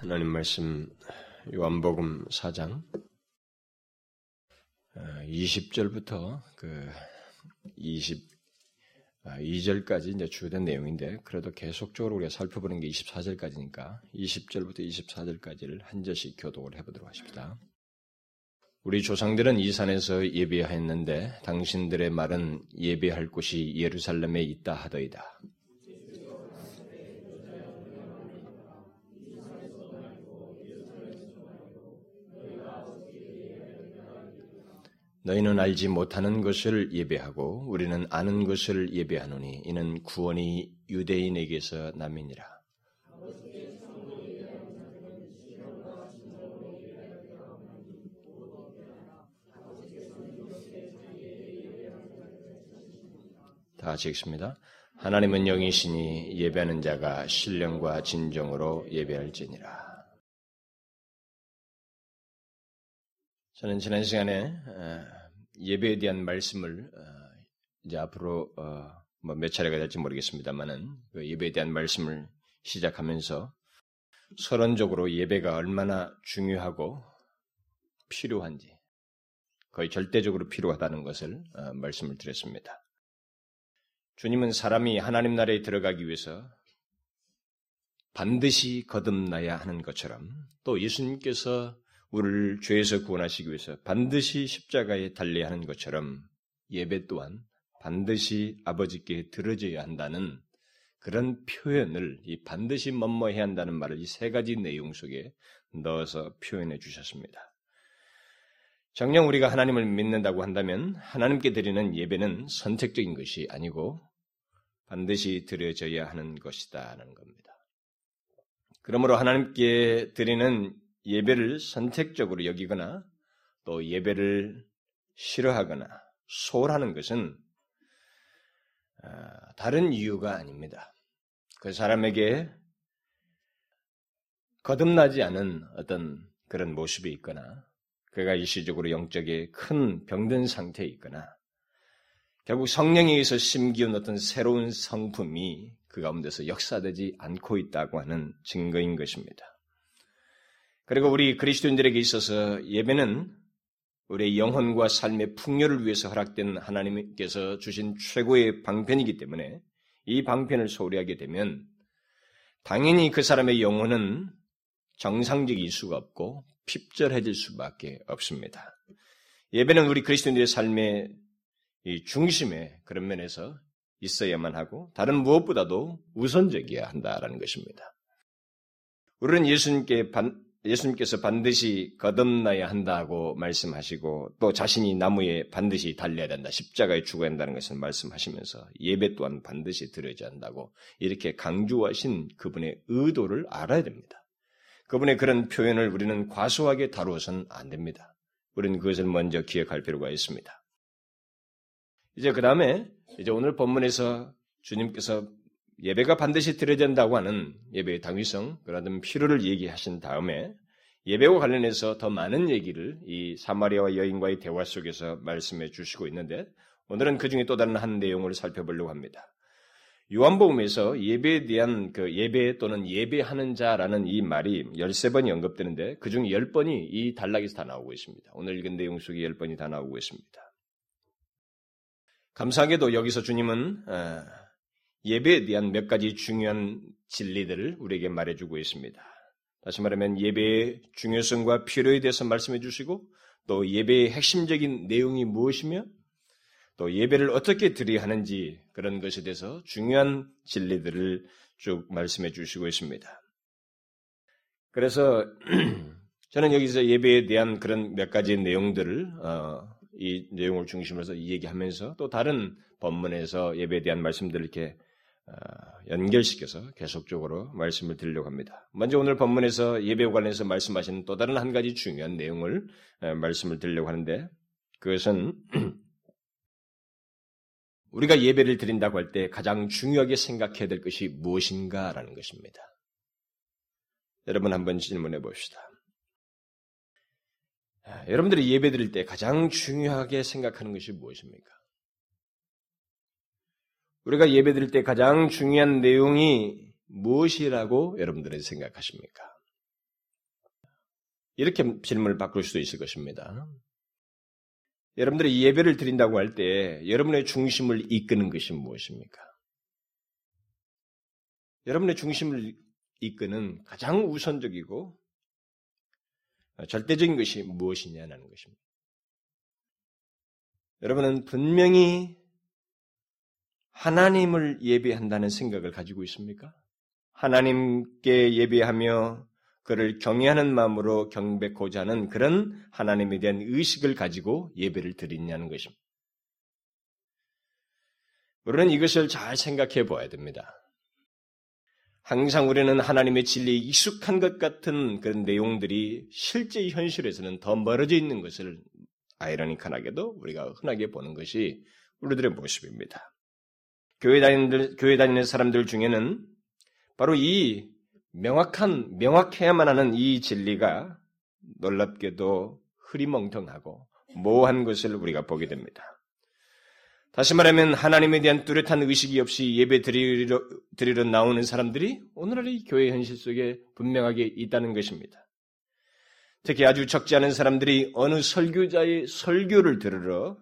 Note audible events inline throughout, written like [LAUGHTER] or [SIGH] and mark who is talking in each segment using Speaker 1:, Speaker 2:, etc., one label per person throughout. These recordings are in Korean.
Speaker 1: 하나님 말씀 요한복음 4장 20절부터 어, 그 22절까지 이제 주된 내용인데 그래도 계속적으로 우리가 살펴보는 게 24절까지니까 20절부터 24절까지를 한 절씩 교독을 해보도록 하십니다. 우리 조상들은 이 산에서 예배하였는데 당신들의 말은 예배할 곳이 예루살렘에 있다 하더이다. 너희는 알지 못하는 것을 예배하고 우리는 아는 것을 예배하노니 이는 구원이 유대인에게서 남이니라. 다 같이 읽습니다. 하나님은 영이시니 예배하는 자가 신령과 진정으로 예배할지니라. 저는 지난 시간에 예배에 대한 말씀을 어, 이제 앞으로 어, 뭐몇 차례가 될지 모르겠습니다만은 그 예배에 대한 말씀을 시작하면서 서론적으로 예배가 얼마나 중요하고 필요한지 거의 절대적으로 필요하다는 것을 어, 말씀을 드렸습니다. 주님은 사람이 하나님 나라에 들어가기 위해서 반드시 거듭나야 하는 것처럼 또 예수님께서 우리를 죄에서 구원하시기 위해서 반드시 십자가에 달려야 하는 것처럼 예배 또한 반드시 아버지께 들어져야 한다는 그런 표현을 이 반드시 뭐뭐해야 한다는 말을 이 세 가지 내용 속에 넣어서 표현해 주셨습니다. 정녕 우리가 하나님을 믿는다고 한다면 하나님께 드리는 예배는 선택적인 것이 아니고 반드시 드려져야 하는 것이다라는 겁니다. 그러므로 하나님께 드리는 예배를 선택적으로 여기거나 또 예배를 싫어하거나 소홀하는 것은 아, 다른 이유가 아닙니다. 그 사람에게 거듭나지 않은 어떤 그런 모습이 있거나 그가 일시적으로 영적에 큰 병든 상태에 있거나 결국 성령에 의해서 심기운 어떤 새로운 성품이 그 가운데서 역사되지 않고 있다고 하는 증거인 것입니다. 그리고 우리 그리스도인들에게 있어서 예배는 우리의 영혼과 삶의 풍요를 위해서 허락된 하나님께서 주신 최고의 방편이기 때문에 이 방편을 소홀히 하게 되면 당연히 그 사람의 영혼은 정상적일 수가 없고 핍절해질 수밖에 없습니다. 예배는 우리 그리스도인들의 삶의 중심에 그런 면에서 있어야만 하고 다른 무엇보다도 우선적이어야 한다라는 것입니다. 우리는 예수님께 예수님께서 반드시 거듭나야 한다고 말씀하시고 또 자신이 나무에 반드시 달려야 된다. 십자가에 죽어야 한다는 것을 말씀하시면서 예배 또한 반드시 드려야 한다고 이렇게 강조하신 그분의 의도를 알아야 됩니다. 그분의 그런 표현을 우리는 과소하게 다루어서는 안 됩니다. 우리는 그것을 먼저 기억할 필요가 있습니다. 이제 그 다음에 이제 오늘 본문에서 주님께서 예배가 반드시 드려야 된다고 하는 예배의 당위성, 그러든 필요를 얘기하신 다음에 예배와 관련해서 더 많은 얘기를 이 사마리아와 여인과의 대화 속에서 말씀해 주시고 있는데 오늘은 그 중에 또 다른 한 내용을 살펴보려고 합니다. 요한복음에서 예배에 대한 그 예배 또는 예배하는 자라는 이 말이 13번이 언급되는데 그중 10번이 이 단락에서 다 나오고 있습니다. 오늘 읽은 내용 속에 10번이 다 나오고 있습니다. 감사하게도 여기서 주님은 어, 예배에 대한 몇 가지 중요한 진리들을 우리에게 말해주고 있습니다. 다시 말하면 예배의 중요성과 필요에 대해서 말씀해 주시고 또 예배의 핵심적인 내용이 무엇이며 또 예배를 어떻게 드려야 하는지 그런 것에 대해서 중요한 진리들을 쭉 말씀해 주시고 있습니다. 그래서 [CLEARS THROAT] 저는 여기서 예배에 대한 그런 몇 가지 내용들을 어, 이 내용을 중심으로 해서 얘기하면서 또 다른 본문에서 예배에 대한 말씀들을 이렇게 어, 연결시켜서 계속적으로 말씀을 드리려고 합니다. 먼저 오늘 본문에서 예배와 관련해서 말씀하시는 또 다른 한 가지 중요한 내용을 어, 말씀을 드리려고 하는데 그것은 [CLEARS THROAT] 우리가 예배를 드린다고 할 때 가장 중요하게 생각해야 될 것이 무엇인가라는 것입니다. 여러분 한번 질문해 봅시다. 여러분들이 예배 드릴 때 가장 중요하게 생각하는 것이 무엇입니까? 우리가 예배 드릴 때 가장 중요한 내용이 무엇이라고 여러분들은 생각하십니까? 이렇게 질문을 바꿀 수도 있을 것입니다. 여러분들이 예배를 드린다고 할 때 여러분의 중심을 이끄는 것이 무엇입니까? 여러분의 중심을 이끄는 가장 우선적이고 절대적인 것이 무엇이냐는 것입니다. 여러분은 분명히 하나님을 예배한다는 생각을 가지고 있습니까? 하나님께 예배하며 그를 경외하는 마음으로 경배고자 하는 그런 하나님에 대한 의식을 가지고 예배를 드리냐는 것입니다. 우리는 이것을 잘 생각해 보아야 됩니다. 항상 우리는 하나님의 진리에 익숙한 것 같은 그런 내용들이 실제 현실에서는 더 멀어져 있는 것을 아이러니컬하게도 우리가 흔하게 보는 것이 우리들의 모습입니다. 교회 다니는, 교회 다니는 사람들 중에는 바로 이 명확한, 명확해야만 하는 이 진리가 놀랍게도 흐리멍텅하고 모호한 것을 우리가 보게 됩니다. 다시 말하면 하나님에 대한 뚜렷한 의식이 없이 예배 드리러, 드리러 나오는 사람들이 오늘날의 교회 현실 속에 분명하게 있다는 것입니다. 특히 아주 적지 않은 사람들이 어느 설교자의 설교를 들으러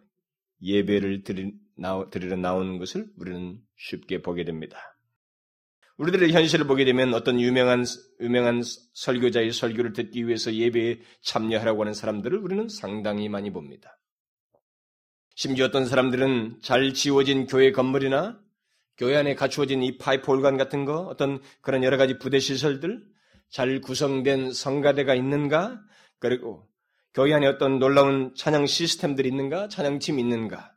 Speaker 1: 예배를 드리, 나, 드리러 나오는 것을 우리는 쉽게 보게 됩니다. 우리들의 현실을 보게 되면 어떤 유명한, 유명한 설교자의 설교를 듣기 위해서 예배에 참여하라고 하는 사람들을 우리는 상당히 많이 봅니다. 심지어 어떤 사람들은 잘 지워진 교회 건물이나 교회 안에 갖추어진 이 파이프 홀관 같은 거, 어떤 그런 여러 가지 부대 시설들, 잘 구성된 성가대가 있는가, 그리고 교회 안에 어떤 놀라운 찬양 시스템들이 있는가, 찬양팀이 있는가,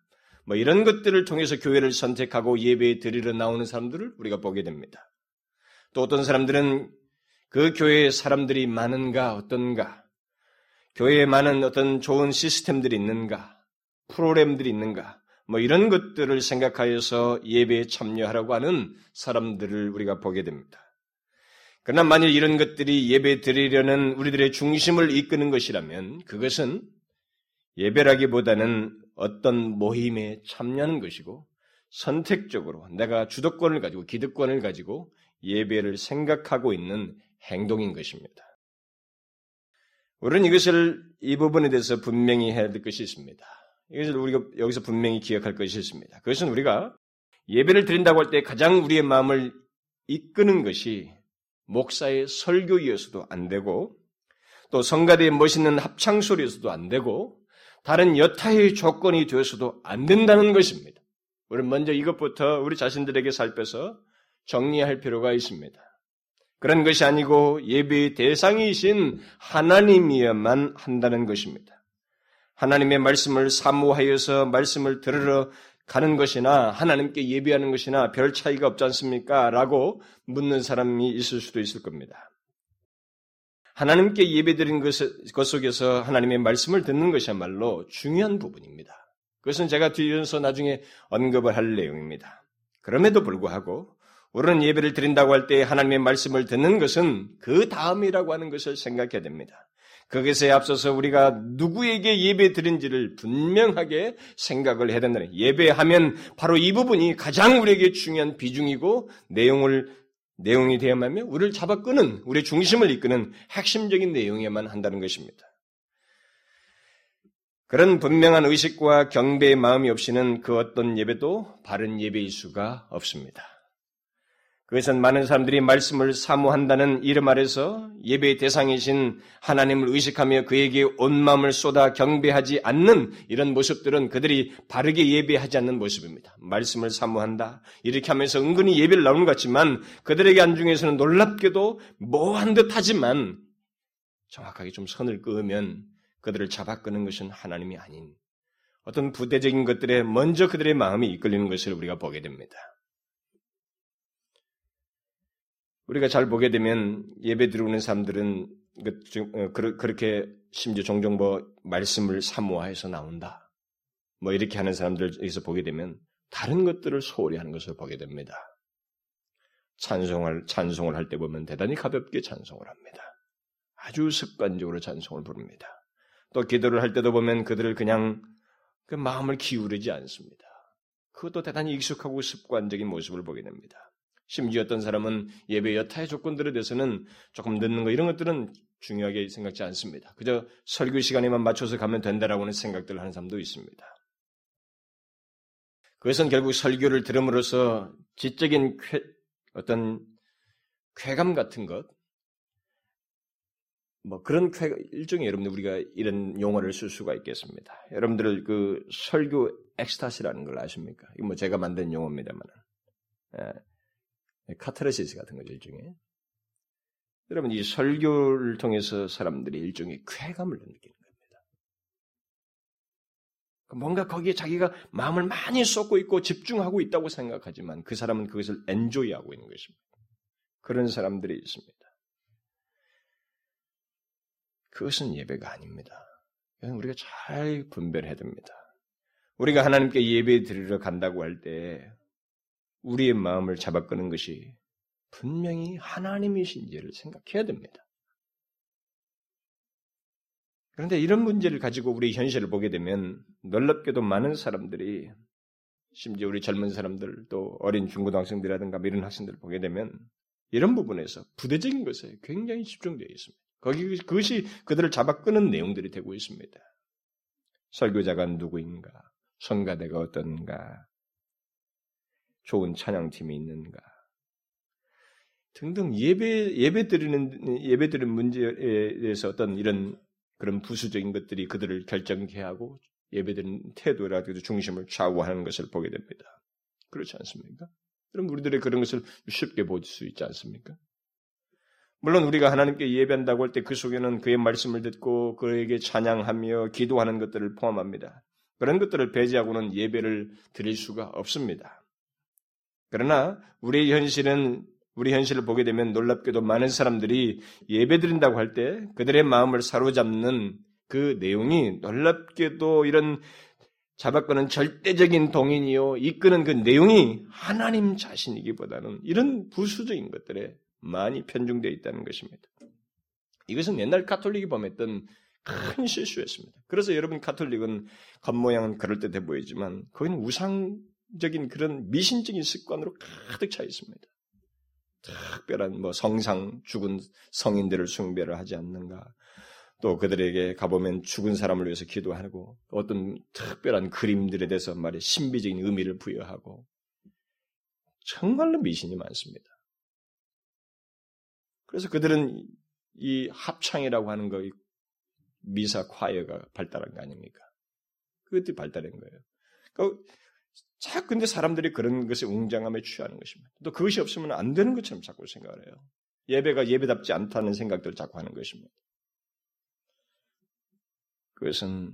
Speaker 1: 뭐 이런 것들을 통해서 교회를 선택하고 예배에 드리러 나오는 사람들을 우리가 보게 됩니다. 또 어떤 사람들은 그 교회에 사람들이 많은가 어떤가, 교회에 많은 어떤 좋은 시스템들이 있는가, 프로그램들이 있는가, 뭐 이런 것들을 생각하여서 예배에 참여하라고 하는 사람들을 우리가 보게 됩니다. 그러나 만일 이런 것들이 예배 드리려는 우리들의 중심을 이끄는 것이라면 그것은 예배라기보다는 어떤 모임에 참여하는 것이고 선택적으로 내가 주도권을 가지고 기득권을 가지고 예배를 생각하고 있는 행동인 것입니다. 우리는 이것을 이 부분에 대해서 분명히 해야 될 것이 있습니다. 이것을 우리가 여기서 분명히 기억할 것이 있습니다. 그것은 우리가 예배를 드린다고 할 때 가장 우리의 마음을 이끄는 것이 목사의 설교이어서도 안 되고 또 성가대의 멋있는 합창 소리에서도 안 되고 다른 여타의 조건이 되어서도 안 된다는 것입니다. 우리는 먼저 이것부터 우리 자신들에게 살펴서 정리할 필요가 있습니다. 그런 것이 아니고 예배의 대상이신 하나님이야만 한다는 것입니다. 하나님의 말씀을 사모하여서 말씀을 들으러 가는 것이나 하나님께 예배하는 것이나 별 차이가 없지 않습니까? 라고 묻는 사람이 있을 수도 있을 겁니다. 하나님께 예배드린 것 속에서 하나님의 말씀을 듣는 것이야말로 중요한 부분입니다. 그것은 제가 뒤에서 나중에 언급을 할 내용입니다. 그럼에도 불구하고 우리는 예배를 드린다고 할 때 하나님의 말씀을 듣는 것은 그 다음이라고 하는 것을 생각해야 됩니다. 그것에 앞서서 우리가 누구에게 예배 드린지를 분명하게 생각을 해야 된다. 예배하면 바로 이 부분이 가장 우리에게 중요한 비중이고 내용을 내용이 되어야만 하면 우리를 잡아 끄는 우리의 중심을 이끄는 핵심적인 내용에만 한다는 것입니다. 그런 분명한 의식과 경배의 마음이 없이는 그 어떤 예배도 바른 예배일 수가 없습니다. 그것은 많은 사람들이 말씀을 사모한다는 이름 아래서 예배의 대상이신 하나님을 의식하며 그에게 온 마음을 쏟아 경배하지 않는 이런 모습들은 그들이 바르게 예배하지 않는 모습입니다. 말씀을 사모한다. 이렇게 하면서 은근히 예배를 나오는 것 같지만 그들에게 안중에서는 놀랍게도 뭐한 듯 하지만 정확하게 좀 선을 그으면 그들을 잡아 끄는 것은 하나님이 아닌 어떤 부대적인 것들에 먼저 그들의 마음이 이끌리는 것을 우리가 보게 됩니다. 우리가 잘 보게 되면 예배 들어오는 사람들은 그, 어, 그렇게 심지어 종종 뭐 말씀을 사모해서 나온다. 뭐 이렇게 하는 사람들에서 보게 되면 다른 것들을 소홀히 하는 것을 보게 됩니다. 찬송을 찬송을 할 때 보면 대단히 가볍게 찬송을 합니다. 아주 습관적으로 찬송을 부릅니다. 또 기도를 할 때도 보면 그들을 그냥 그 마음을 기울이지 않습니다. 그것도 대단히 익숙하고 습관적인 모습을 보게 됩니다. 심지어 어떤 사람은 예배 여타의 조건들에 대해서는 조금 늦는 거 이런 것들은 중요하게 생각지 않습니다. 그저 설교 시간에만 맞춰서 가면 된다라고 하는 생각들을 하는 사람도 있습니다. 그것은 결국 설교를 들음으로써 지적인 쾌, 어떤 쾌감 같은 것, 뭐 그런 쾌, 일종의 여러분들 우리가 이런 용어를 쓸 수가 있겠습니다. 여러분들 그 설교 엑스타시라는 걸 아십니까? 이거 뭐 제가 만든 용어입니다만, 예, 카타르시스 같은 거죠 일종의. 여러분 이 설교를 통해서 사람들이 일종의 쾌감을 느끼는 겁니다. 뭔가 거기에 자기가 마음을 많이 쏟고 있고 집중하고 있다고 생각하지만 그 사람은 그것을 엔조이하고 있는 것입니다. 그런 사람들이 있습니다. 그것은 예배가 아닙니다. 우리가 잘 분별해야 됩니다. 우리가 하나님께 예배 드리러 간다고 할 때 우리의 마음을 잡아 끄는 것이 분명히 하나님이신지를 생각해야 됩니다. 그런데 이런 문제를 가지고 우리 현실을 보게 되면 놀랍게도 많은 사람들이 심지어 우리 젊은 사람들 또 어린 중고등학생들이라든가 뭐 이런 학생들 을 보게 되면 이런 부분에서 부대적인 것에 굉장히 집중되어 있습니다. 거기 그것이 그들을 잡아 끄는 내용들이 되고 있습니다. 설교자가 누구인가? 성가대가 어떤가? 좋은 찬양팀이 있는가? 등등 예배 예배 드리는 예배 드리는 문제에 대해서 어떤 이런 그런 부수적인 것들이 그들을 결정케 하고 예배 드리는 태도라든가 중심을 좌우하는 것을 보게 됩니다. 그렇지 않습니까? 그럼 우리들의 그런 것을 쉽게 볼 수 있지 않습니까? 물론 우리가 하나님께 예배한다고 할 때 그 속에는 그의 말씀을 듣고 그에게 찬양하며 기도하는 것들을 포함합니다. 그런 것들을 배제하고는 예배를 드릴 수가 없습니다. 그러나 우리의 현실은 우리 현실을 보게 되면 놀랍게도 많은 사람들이 예배 드린다고 할 때 그들의 마음을 사로잡는 그 내용이 놀랍게도 이런 잡아끄는 절대적인 동인이요 이끄는 그 내용이 하나님 자신이기보다는 이런 부수적인 것들에 많이 편중되어 있다는 것입니다. 이것은 옛날 카톨릭이 범했던 큰 실수였습니다. 그래서 여러분 카톨릭은 겉모양은 그럴듯해 보이지만 거기는 우상 적인 그런 미신적인 습관으로 가득 차 있습니다. 특별한 뭐 성상 죽은 성인들을 숭배를 하지 않는가. 또 그들에게 가보면 죽은 사람을 위해서 기도하고 어떤 특별한 그림들에 대해서 말이 신비적인 의미를 부여하고 정말로 미신이 많습니다. 그래서 그들은 이 합창이라고 하는 거, 미사 콰이어가 발달한 거 아닙니까? 그것들이 발달한 거예요. 그러니까 자, 근데 사람들이 그런 것에 웅장함에 취하는 것입니다. 또 그것이 없으면 안 되는 것처럼 자꾸 생각을 해요. 예배가 예배답지 않다는 생각들을 자꾸 하는 것입니다. 그것은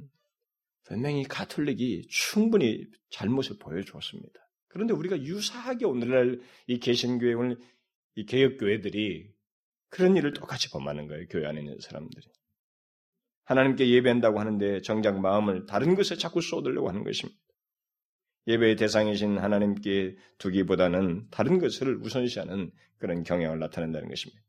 Speaker 1: 분명히 가톨릭이 충분히 잘못을 보여주었습니다. 그런데 우리가 유사하게 오늘날 이 개신교회 오늘 이 개혁교회들이 그런 일을 똑같이 범하는 거예요. 교회 안에 있는 사람들이. 하나님께 예배한다고 하는데 정작 마음을 다른 것에 자꾸 쏟으려고 하는 것입니다. 예배의 대상이신 하나님께 두기보다는 다른 것을 우선시하는 그런 경향을 나타낸다는 것입니다.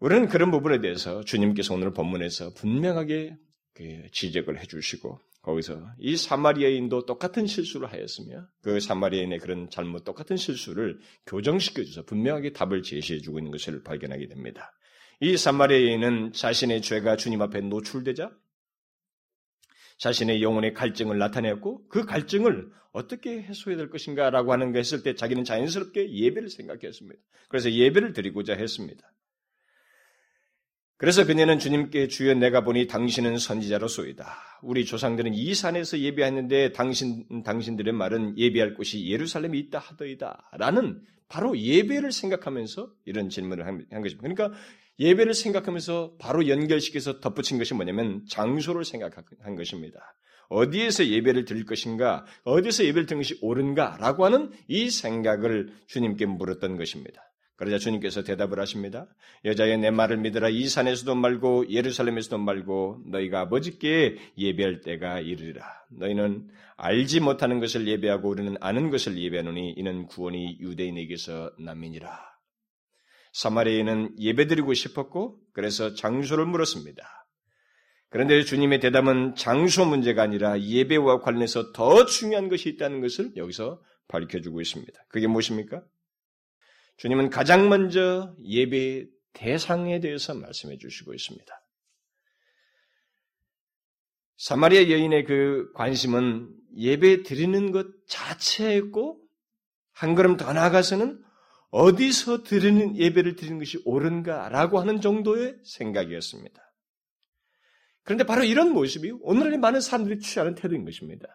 Speaker 1: 우리는 그런 부분에 대해서 주님께서 오늘 본문에서 분명하게 그 지적을 해주시고 거기서 이 사마리아인도 똑같은 실수를 하였으며 그 사마리아인의 그런 잘못 똑같은 실수를 교정시켜줘서 분명하게 답을 제시해주고 있는 것을 발견하게 됩니다. 이 사마리아인은 자신의 죄가 주님 앞에 노출되자 자신의 영혼의 갈증을 나타내었고 그 갈증을 어떻게 해소해야 될 것인가라고 하는 거 했을 때 자기는 자연스럽게 예배를 생각했습니다. 그래서 예배를 드리고자 했습니다. 그래서 그녀는 주님께 주여 내가 보니 당신은 선지자로소이다. 우리 조상들은 이 산에서 예배했는데 당신 당신들의 말은 예배할 곳이 예루살렘이 있다 하더이다. 라는 바로 예배를 생각하면서 이런 질문을 한, 한 것입니다. 그러니까 예배를 생각하면서 바로 연결시켜서 덧붙인 것이 뭐냐면 장소를 생각한 것입니다. 어디에서 예배를 드릴 것인가, 어디서 예배를 드는 것이 옳은가라고 하는 이 생각을 주님께 물었던 것입니다. 그러자 주님께서 대답을 하십니다. 여자의 내 말을 믿으라 이 산에서도 말고 예루살렘에서도 말고 너희가 아버지께 예배할 때가 이르리라. 너희는 알지 못하는 것을 예배하고 우리는 아는 것을 예배하노니 이는 구원이 유대인에게서 남이니라. 사마리아인은 예배드리고 싶었고 그래서 장소를 물었습니다. 그런데 주님의 대답은 장소 문제가 아니라 예배와 관련해서 더 중요한 것이 있다는 것을 여기서 밝혀주고 있습니다. 그게 무엇입니까? 주님은 가장 먼저 예배 대상에 대해서 말씀해 주시고 있습니다. 사마리아 여인의 그 관심은 예배 드리는 것 자체였고 한 걸음 더 나아가서는 어디서 드리는 예배를 드리는 것이 옳은가라고 하는 정도의 생각이었습니다. 그런데 바로 이런 모습이 오늘날 많은 사람들이 취하는 태도인 것입니다.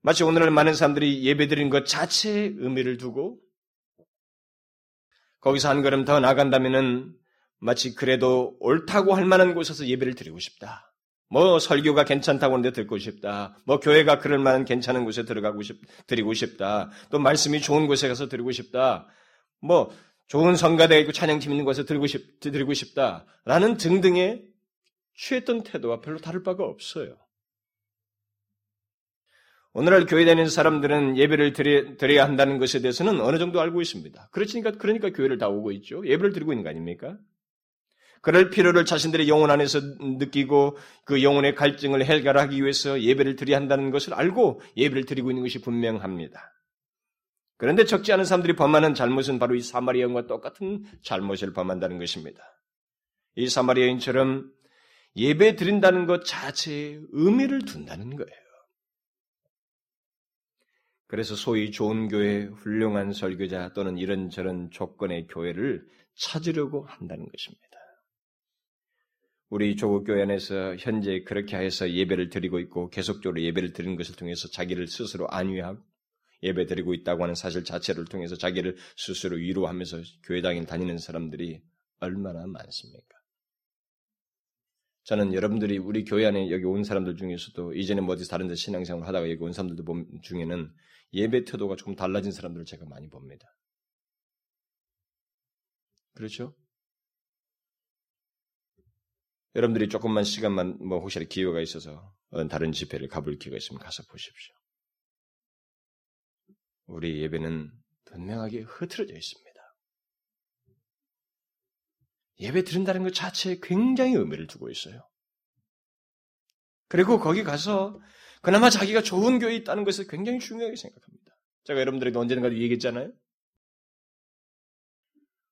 Speaker 1: 마치 오늘날 많은 사람들이 예배 드리는 것 자체에 의미를 두고 거기서 한 걸음 더 나간다면은 마치 그래도 옳다고 할 만한 곳에서 예배를 드리고 싶다. 뭐 설교가 괜찮다고 하는데 듣고 싶다. 뭐 교회가 그럴 만한 괜찮은 곳에 들어가고 싶, 드리고 싶다. 또 말씀이 좋은 곳에 가서 드리고 싶다. 뭐 좋은 성가대가 있고 찬양팀 있는 곳에 드리고 싶, 드리고 싶다. 라는 등등의 취했던 태도와 별로 다를 바가 없어요. 오늘날 교회 다니는 사람들은 예배를 드려, 드려야 한다는 것에 대해서는 어느 정도 알고 있습니다. 그렇으니까, 그러니까 교회를 다 오고 있죠. 예배를 드리고 있는 거 아닙니까? 그럴 필요를 자신들의 영혼 안에서 느끼고 그 영혼의 갈증을 해결하기 위해서 예배를 드려야 한다는 것을 알고 예배를 드리고 있는 것이 분명합니다. 그런데 적지 않은 사람들이 범하는 잘못은 바로 이 사마리아인과 똑같은 잘못을 범한다는 것입니다. 이 사마리아인처럼 예배 드린다는 것 자체에 의미를 둔다는 거예요. 그래서 소위 좋은 교회, 훌륭한 설교자 또는 이런저런 조건의 교회를 찾으려고 한다는 것입니다. 우리 조국 교회 안에서 현재 그렇게 해서 예배를 드리고 있고 계속적으로 예배를 드리는 것을 통해서 자기를 스스로 안위하고 예배 드리고 있다고 하는 사실 자체를 통해서 자기를 스스로 위로하면서 교회당에 다니는 사람들이 얼마나 많습니까? 저는 여러분들이 우리 교회 안에 여기 온 사람들 중에서도 이전에 뭐 어디 다른 데 신앙생활 하다가 여기 온 사람들도 중에는 예배 태도가 조금 달라진 사람들을 제가 많이 봅니다. 그렇죠? 여러분들이 조금만 시간만 뭐 혹시 기회가 있어서 다른 집회를 가볼 기회가 있으면 가서 보십시오. 우리 예배는 분명하게 흐트러져 있습니다. 예배 드린다는 것 자체에 굉장히 의미를 두고 있어요. 그리고 거기 가서 그나마 자기가 좋은 교회에 있다는 것을 굉장히 중요하게 생각합니다. 제가 여러분들에게 언젠가도 얘기했잖아요.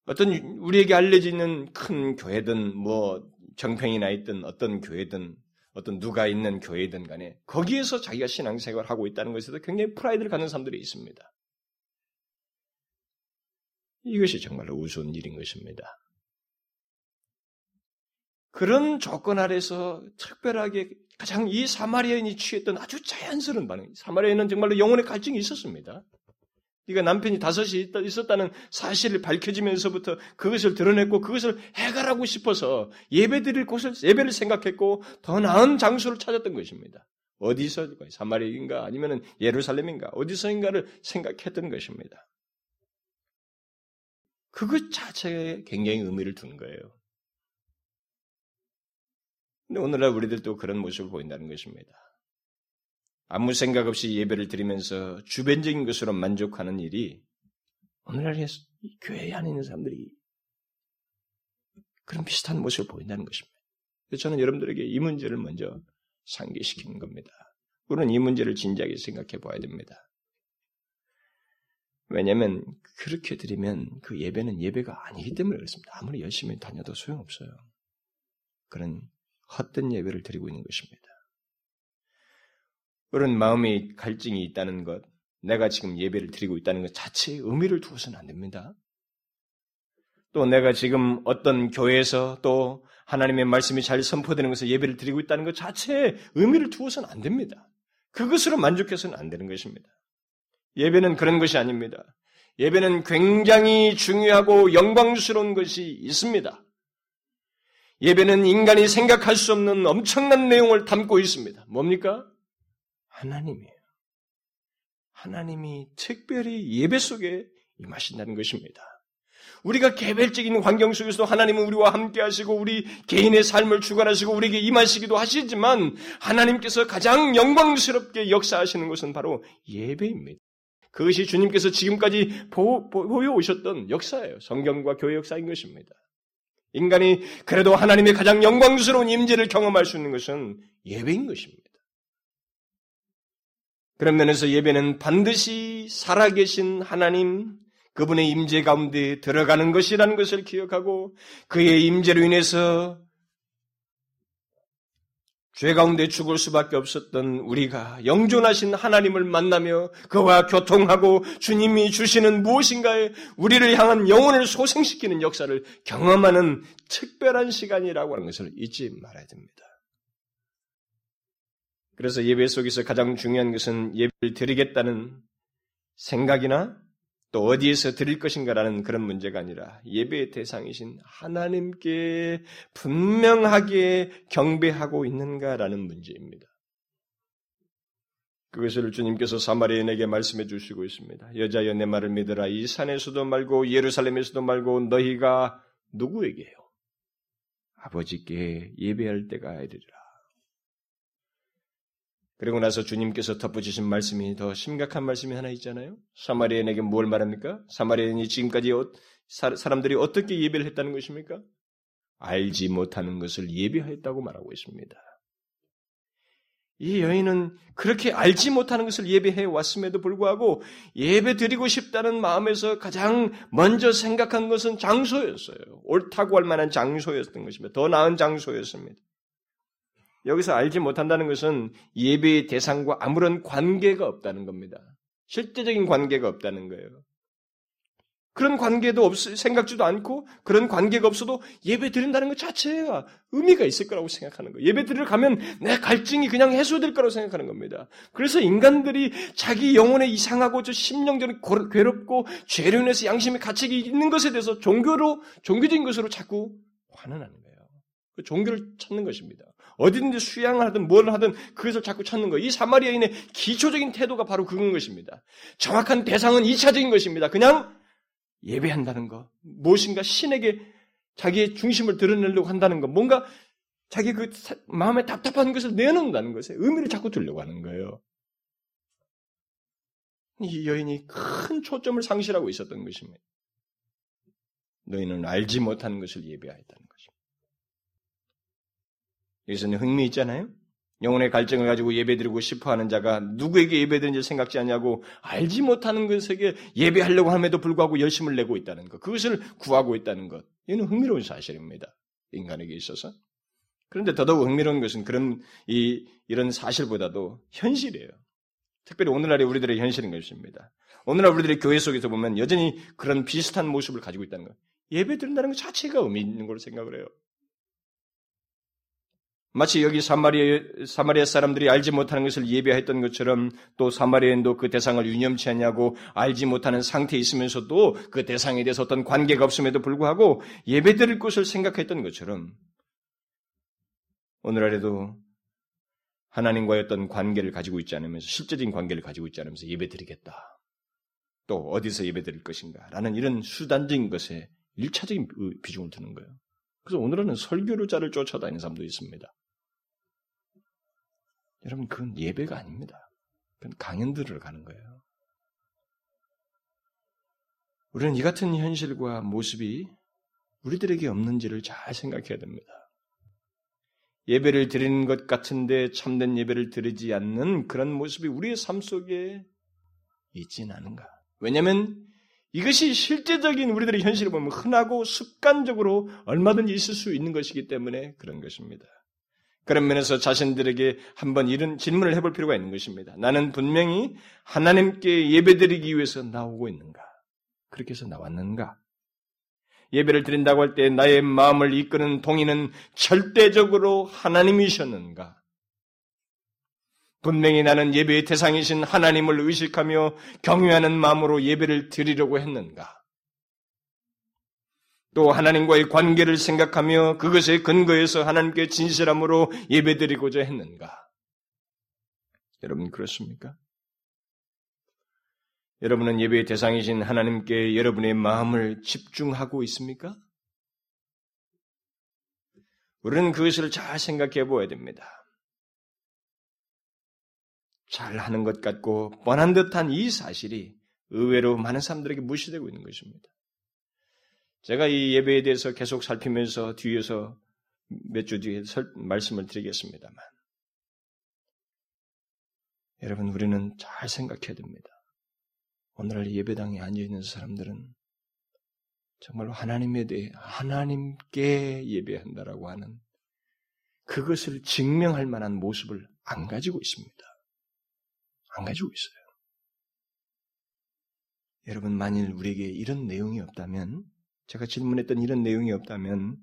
Speaker 1: 어떤 우리에게 알려져 있는 큰 교회든 뭐 정평이 나 있든 어떤 교회든 어떤 누가 있는 교회든 간에 거기에서 자기가 신앙생활을 하고 있다는 것에도 굉장히 프라이드를 갖는 사람들이 있습니다. 이것이 정말로 우스운 일인 것입니다. 그런 조건 아래서 특별하게 가장 이 사마리아인이 취했던 아주 자연스러운 반응. 사마리아인은 정말로 영혼의 갈증이 있었습니다. 네가 남편이 다섯이 있었다는 사실을 밝혀지면서부터 그것을 드러냈고 그것을 해결하고 싶어서 예배드릴 곳을 예배를 생각했고 더 나은 장소를 찾았던 것입니다. 어디서 사마리아인가 아니면 예루살렘인가 어디서인가를 생각했던 것입니다. 그것 자체에 굉장히 의미를 둔 거예요. 근데 오늘날 우리들도 그런 모습을 보인다는 것입니다. 아무 생각 없이 예배를 드리면서 주변적인 것으로 만족하는 일이 오늘날 교회 안에 있는 사람들이 그런 비슷한 모습을 보인다는 것입니다. 저는 여러분들에게 이 문제를 먼저 상기시키는 겁니다. 우리는 이 문제를 진지하게 생각해 봐야 됩니다. 왜냐하면 그렇게 드리면 그 예배는 예배가 아니기 때문에 그렇습니다. 아무리 열심히 다녀도 소용없어요. 그런 헛된 예배를 드리고 있는 것입니다. 그런 마음의 갈증이 있다는 것, 내가 지금 예배를 드리고 있다는 것 자체에 의미를 두어서는 안 됩니다. 또 내가 지금 어떤 교회에서 또 하나님의 말씀이 잘 선포되는 것을 예배를 드리고 있다는 것 자체에 의미를 두어서는 안 됩니다. 그것으로 만족해서는 안 되는 것입니다. 예배는 그런 것이 아닙니다. 예배는 굉장히 중요하고 영광스러운 것이 있습니다. 예배는 인간이 생각할 수 없는 엄청난 내용을 담고 있습니다. 뭡니까? 하나님이에요. 하나님이 특별히 예배 속에 임하신다는 것입니다. 우리가 개별적인 환경 속에서도 하나님은 우리와 함께 하시고 우리 개인의 삶을 주관하시고 우리에게 임하시기도 하시지만 하나님께서 가장 영광스럽게 역사하시는 것은 바로 예배입니다. 그것이 주님께서 지금까지 보, 보여오셨던 역사예요. 성경과 교회 역사인 것입니다. 인간이 그래도 하나님의 가장 영광스러운 임재를 경험할 수 있는 것은 예배인 것입니다. 그런 면에서 예배는 반드시 살아계신 하나님, 그분의 임재 가운데 들어가는 것이라는 것을 기억하고 그의 임재로 인해서 죄 가운데 죽을 수밖에 없었던 우리가 영존하신 하나님을 만나며 그와 교통하고 주님이 주시는 무엇인가에 우리를 향한 영혼을 소생시키는 역사를 경험하는 특별한 시간이라고 하는 것을 잊지 말아야 됩니다. 그래서 예배 속에서 가장 중요한 것은 예배를 드리겠다는 생각이나 또 어디에서 드릴 것인가라는 그런 문제가 아니라 예배의 대상이신 하나님께 분명하게 경배하고 있는가라는 문제입니다. 그것을 주님께서 사마리아인에게 말씀해 주시고 있습니다. 여자여 내 말을 믿으라. 이 산에서도 말고 예루살렘에서도 말고 너희가 누구에게요? 아버지께 예배할 때가 이르리라. 그리고 나서 주님께서 덧붙이신 말씀이 더 심각한 말씀이 하나 있잖아요. 사마리아인에게 뭘 말합니까? 사마리아인이 지금까지 어, 사람들이 어떻게 예배를 했다는 것입니까? 알지 못하는 것을 예배했다고 말하고 있습니다. 이 여인은 그렇게 알지 못하는 것을 예배해 왔음에도 불구하고 예배 드리고 싶다는 마음에서 가장 먼저 생각한 것은 장소였어요. 옳다고 할 만한 장소였던 것입니다. 더 나은 장소였습니다. 여기서 알지 못한다는 것은 예배의 대상과 아무런 관계가 없다는 겁니다. 실제적인 관계가 없다는 거예요. 그런 관계도 없, 생각지도 않고 그런 관계가 없어도 예배 드린다는 것 자체가 의미가 있을 거라고 생각하는 거예요. 예배 드리러 가면 내 갈증이 그냥 해소될 거라고 생각하는 겁니다. 그래서 인간들이 자기 영혼에 이상하고 저 심령적으로 괴롭고 죄로 인해서 양심의 가책이 있는 것에 대해서 종교로, 종교적인 것으로 자꾸 환원하는 거예요. 그 종교를 찾는 것입니다. 어디든지 수양을 하든 뭘 하든 그것을 자꾸 찾는 거예요. 이 사마리아인의 기초적인 태도가 바로 그건 것입니다. 정확한 대상은 2차적인 것입니다. 그냥 예배한다는 것. 무엇인가 신에게 자기의 중심을 드러내려고 한다는 것. 뭔가 자기 그 마음에 답답한 것을 내놓는다는 것에 의미를 자꾸 두려고 하는 거예요. 이 여인이 큰 초점을 상실하고 있었던 것입니다. 너희는 알지 못하는 것을 예배하였다는 것입니다. 여기서는 흥미 있잖아요. 영혼의 갈증을 가지고 예배드리고 싶어하는 자가 누구에게 예배드는지 생각지 않냐고 알지 못하는 것에게 예배하려고 함에도 불구하고 열심을 내고 있다는 것, 그것을 구하고 있다는 것, 이는 흥미로운 사실입니다. 인간에게 있어서. 그런데 더더욱 흥미로운 것은 그런 이 이런 사실보다도 현실이에요. 특별히 오늘날의 우리들의 현실인 것입니다. 오늘날 우리들의 교회 속에서 보면 여전히 그런 비슷한 모습을 가지고 있다는 것. 예배 드린다는 것 자체가 의미 있는 걸로 생각을 해요. 마치 여기 사마리아, 사마리아 사람들이 알지 못하는 것을 예배했던 것처럼 또 사마리아인도 그 대상을 유념치 않냐고 알지 못하는 상태에 있으면서도 그 대상에 대해서 어떤 관계가 없음에도 불구하고 예배 드릴 것을 생각했던 것처럼 오늘날에도 하나님과의 어떤 관계를 가지고 있지 않으면서 실제적인 관계를 가지고 있지 않으면서 예배 드리겠다. 또 어디서 예배 드릴 것인가 라는 이런 수단적인 것에 일차적인 비중을 두는 거예요. 그래서 오늘은 설교자를 쫓아다니는 사람도 있습니다. 여러분, 그건 예배가 아닙니다. 그건 강연들을 가는 거예요. 우리는 이 같은 현실과 모습이 우리들에게 없는지를 잘 생각해야 됩니다. 예배를 드리는 것 같은데 참된 예배를 드리지 않는 그런 모습이 우리의 삶 속에 있진 않은가. 왜냐하면 이것이 실제적인 우리들의 현실을 보면 흔하고 습관적으로 얼마든지 있을 수 있는 것이기 때문에 그런 것입니다. 그런 면에서 자신들에게 한번 이런 질문을 해볼 필요가 있는 것입니다. 나는 분명히 하나님께 예배드리기 위해서 나오고 있는가? 그렇게 해서 나왔는가? 예배를 드린다고 할 때 나의 마음을 이끄는 동의는 절대적으로 하나님이셨는가? 분명히 나는 예배의 대상이신 하나님을 의식하며 경외하는 마음으로 예배를 드리려고 했는가? 또 하나님과의 관계를 생각하며 그것에 근거해서 하나님께 진실함으로 예배드리고자 했는가? 여러분 그렇습니까? 여러분은 예배의 대상이신 하나님께 여러분의 마음을 집중하고 있습니까? 우리는 그것을 잘 생각해 보아야 됩니다. 잘 하는 것 같고 뻔한 듯한 이 사실이 의외로 많은 사람들에게 무시되고 있는 것입니다. 제가 이 예배에 대해서 계속 살피면서 뒤에서 몇 주 뒤에 설, 말씀을 드리겠습니다만. 여러분, 우리는 잘 생각해야 됩니다. 오늘날 예배당에 앉아 있는 사람들은 정말로 하나님에 대해 하나님께 예배한다라고 하는 그것을 증명할 만한 모습을 안 가지고 있습니다. 안 가지고 있어요. 여러분, 만일 우리에게 이런 내용이 없다면, 제가 질문했던 이런 내용이 없다면,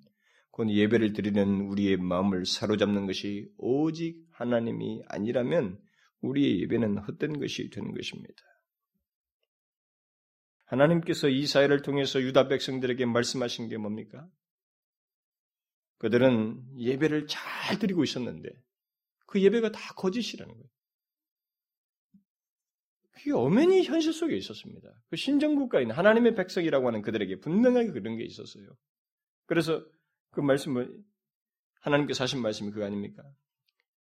Speaker 1: 곧 예배를 드리는 우리의 마음을 사로잡는 것이 오직 하나님이 아니라면, 우리의 예배는 헛된 것이 되는 것입니다. 하나님께서 이사야를 통해서 유다 백성들에게 말씀하신 게 뭡니까? 그들은 예배를 잘 드리고 있었는데 그 예배가 다 거짓이라는 거예요. 그게 엄연히 현실 속에 있었습니다. 그 신정국가에 있는 하나님의 백성이라고 하는 그들에게 분명하게 그런 게 있었어요. 그래서 그 말씀을 하나님께서 하신 말씀이 그거 아닙니까?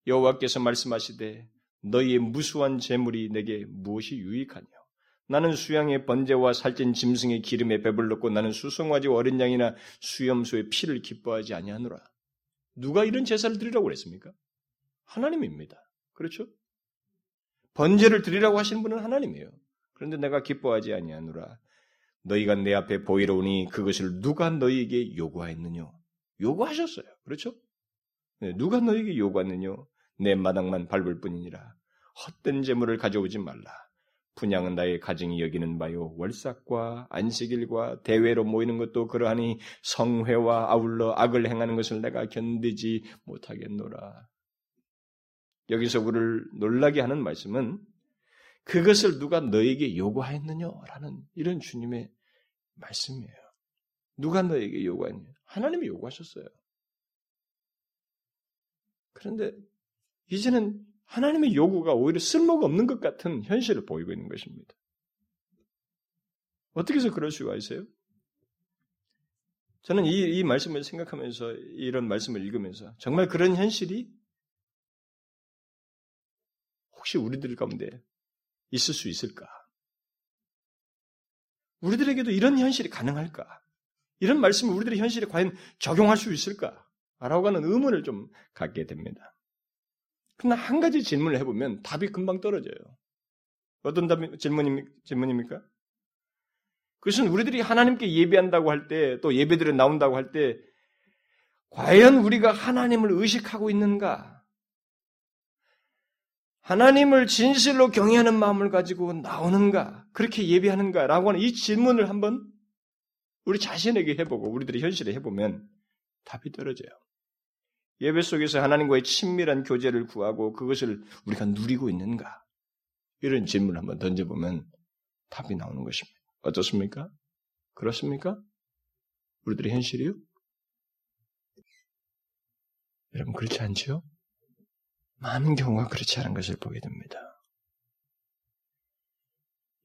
Speaker 1: 여호와께서 말씀하시되 너희의 무수한 재물이 내게 무엇이 유익하냐? 나는 수양의 번제와 살찐 짐승의 기름에 배불렀고 나는 수송아지 어린 양이나 수염소의 피를 기뻐하지 아니하노라. 누가 이런 제사를 드리라고 그랬습니까? 하나님입니다. 그렇죠? 번제를 드리라고 하시는 분은 하나님이에요. 그런데 내가 기뻐하지 아니하노라. 너희가 내 앞에 보이러 오니 그것을 누가 너희에게 요구하였느냐? 요구하셨어요. 그렇죠? 네, 누가 너희에게 요구하느냐? 내 마당만 밟을 뿐이니라. 헛된 재물을 가져오지 말라. 분양은 나의 가정이 여기는 바요 월삭과 안식일과 대회로 모이는 것도 그러하니 성회와 아울러 악을 행하는 것을 내가 견디지 못하겠노라. 여기서 우리를 놀라게 하는 말씀은 그것을 누가 너에게 요구하였느냐라는 이런 주님의 말씀이에요. 누가 너에게 요구했냐? 하나님이 요구하셨어요. 그런데 이제는 하나님의 요구가 오히려 쓸모가 없는 것 같은 현실을 보이고 있는 것입니다. 어떻게 해서 그럴 수가 있어요? 저는 이, 이 말씀을 생각하면서 이런 말씀을 읽으면서 정말 그런 현실이 혹시 우리들 가운데 있을 수 있을까? 우리들에게도 이런 현실이 가능할까? 이런 말씀을 우리들의 현실에 과연 적용할 수 있을까? 라고 하는 의문을 좀 갖게 됩니다. 그러나 한 가지 질문을 해보면 답이 금방 떨어져요. 어떤 답, 질문입니까? 질문입니까? 그것은 우리들이 하나님께 예배한다고 할 때, 또 예배들에 나온다고 할 때, 과연 우리가 하나님을 의식하고 있는가? 하나님을 진실로 경외하는 마음을 가지고 나오는가? 그렇게 예배하는가? 라고 하는 이 질문을 한번 우리 자신에게 해보고, 우리들의 현실에 해보면 답이 떨어져요. 예배 속에서 하나님과의 친밀한 교제를 구하고 그것을 우리가 누리고 있는가? 이런 질문을 한번 던져보면 답이 나오는 것입니다. 어떻습니까? 그렇습니까? 우리들의 현실이요? 여러분, 그렇지 않지요? 많은 경우가 그렇지 않은 것을 보게 됩니다.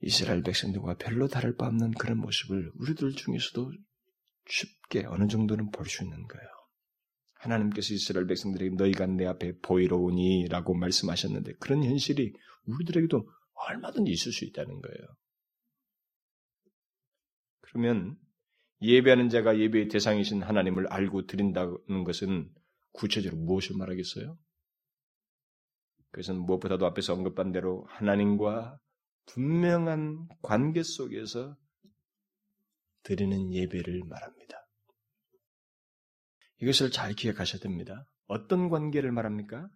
Speaker 1: 이스라엘 백성들과 별로 다를 바 없는 그런 모습을 우리들 중에서도 쉽게 어느 정도는 볼 수 있는 거예요. 하나님께서 이스라엘 백성들에게 너희가 내 앞에 보이러 오니라고 말씀하셨는데 그런 현실이 우리들에게도 얼마든지 있을 수 있다는 거예요. 그러면 예배하는 자가 예배의 대상이신 하나님을 알고 드린다는 것은 구체적으로 무엇을 말하겠어요? 그것은 무엇보다도 앞에서 언급한 대로 하나님과 분명한 관계 속에서 드리는 예배를 말합니다. 이것을 잘 기억하셔야 됩니다. 어떤 관계를 말합니까?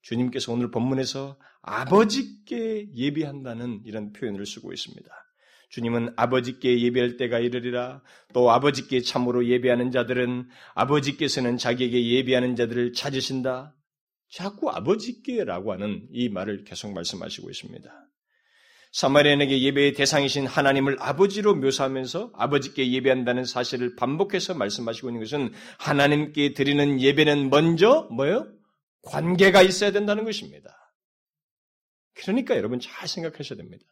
Speaker 1: 주님께서 오늘 본문에서 아버지께 예비한다는 이런 표현을 쓰고 있습니다. 주님은 아버지께 예배할 때가 이르리라. 또 아버지께 참으로 예배하는 자들은 아버지께서는 자기에게 예배하는 자들을 찾으신다. 자꾸 아버지께라고 하는 이 말을 계속 말씀하시고 있습니다. 사마리아인에게 예배의 대상이신 하나님을 아버지로 묘사하면서 아버지께 예배한다는 사실을 반복해서 말씀하시고 있는 것은 하나님께 드리는 예배는 먼저 뭐예요? 관계가 있어야 된다는 것입니다. 그러니까 여러분 잘 생각하셔야 됩니다.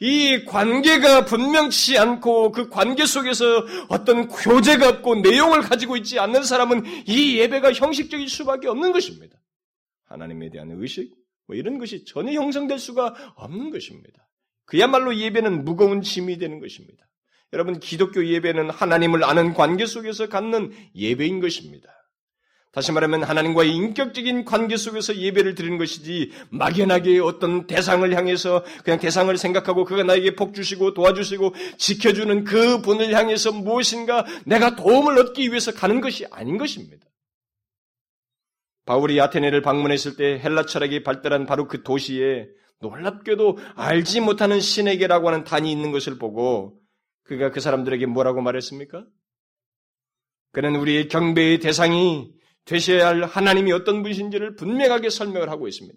Speaker 1: 이 관계가 분명치 않고 그 관계 속에서 어떤 교제가 없고 내용을 가지고 있지 않는 사람은 이 예배가 형식적일 수밖에 없는 것입니다. 하나님에 대한 의식, 뭐 이런 것이 전혀 형성될 수가 없는 것입니다. 그야말로 예배는 무거운 짐이 되는 것입니다. 여러분, 기독교 예배는 하나님을 아는 관계 속에서 갖는 예배인 것입니다. 다시 말하면 하나님과의 인격적인 관계 속에서 예배를 드리는 것이지 막연하게 어떤 대상을 향해서 그냥 대상을 생각하고 그가 나에게 복 주시고 도와주시고 지켜주는 그 분을 향해서 무엇인가 내가 도움을 얻기 위해서 가는 것이 아닌 것입니다. 바울이 아테네를 방문했을 때 헬라 철학이 발달한 바로 그 도시에 놀랍게도 알지 못하는 신에게라고 하는 단이 있는 것을 보고 그가 그 사람들에게 뭐라고 말했습니까? 그는 우리의 경배의 대상이 되셔야 할 하나님이 어떤 분이신지를 분명하게 설명을 하고 있습니다.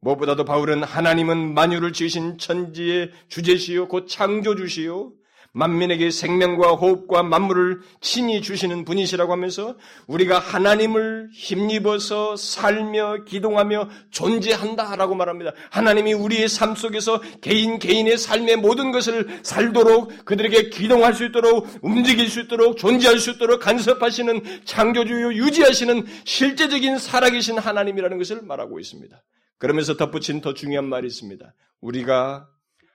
Speaker 1: 무엇보다도 바울은 하나님은 만유를 지으신 천지의 주제시요 곧 창조주시요 만민에게 생명과 호흡과 만물을 친히 주시는 분이시라고 하면서 우리가 하나님을 힘입어서 살며 기동하며 존재한다라고 말합니다. 하나님이 우리의 삶 속에서 개인 개인의 삶의 모든 것을 살도록 그들에게 기동할 수 있도록 움직일 수 있도록 존재할 수 있도록 간섭하시는 창조주요 유지하시는 실제적인 살아계신 하나님이라는 것을 말하고 있습니다. 그러면서 덧붙인 더 중요한 말이 있습니다. 우리가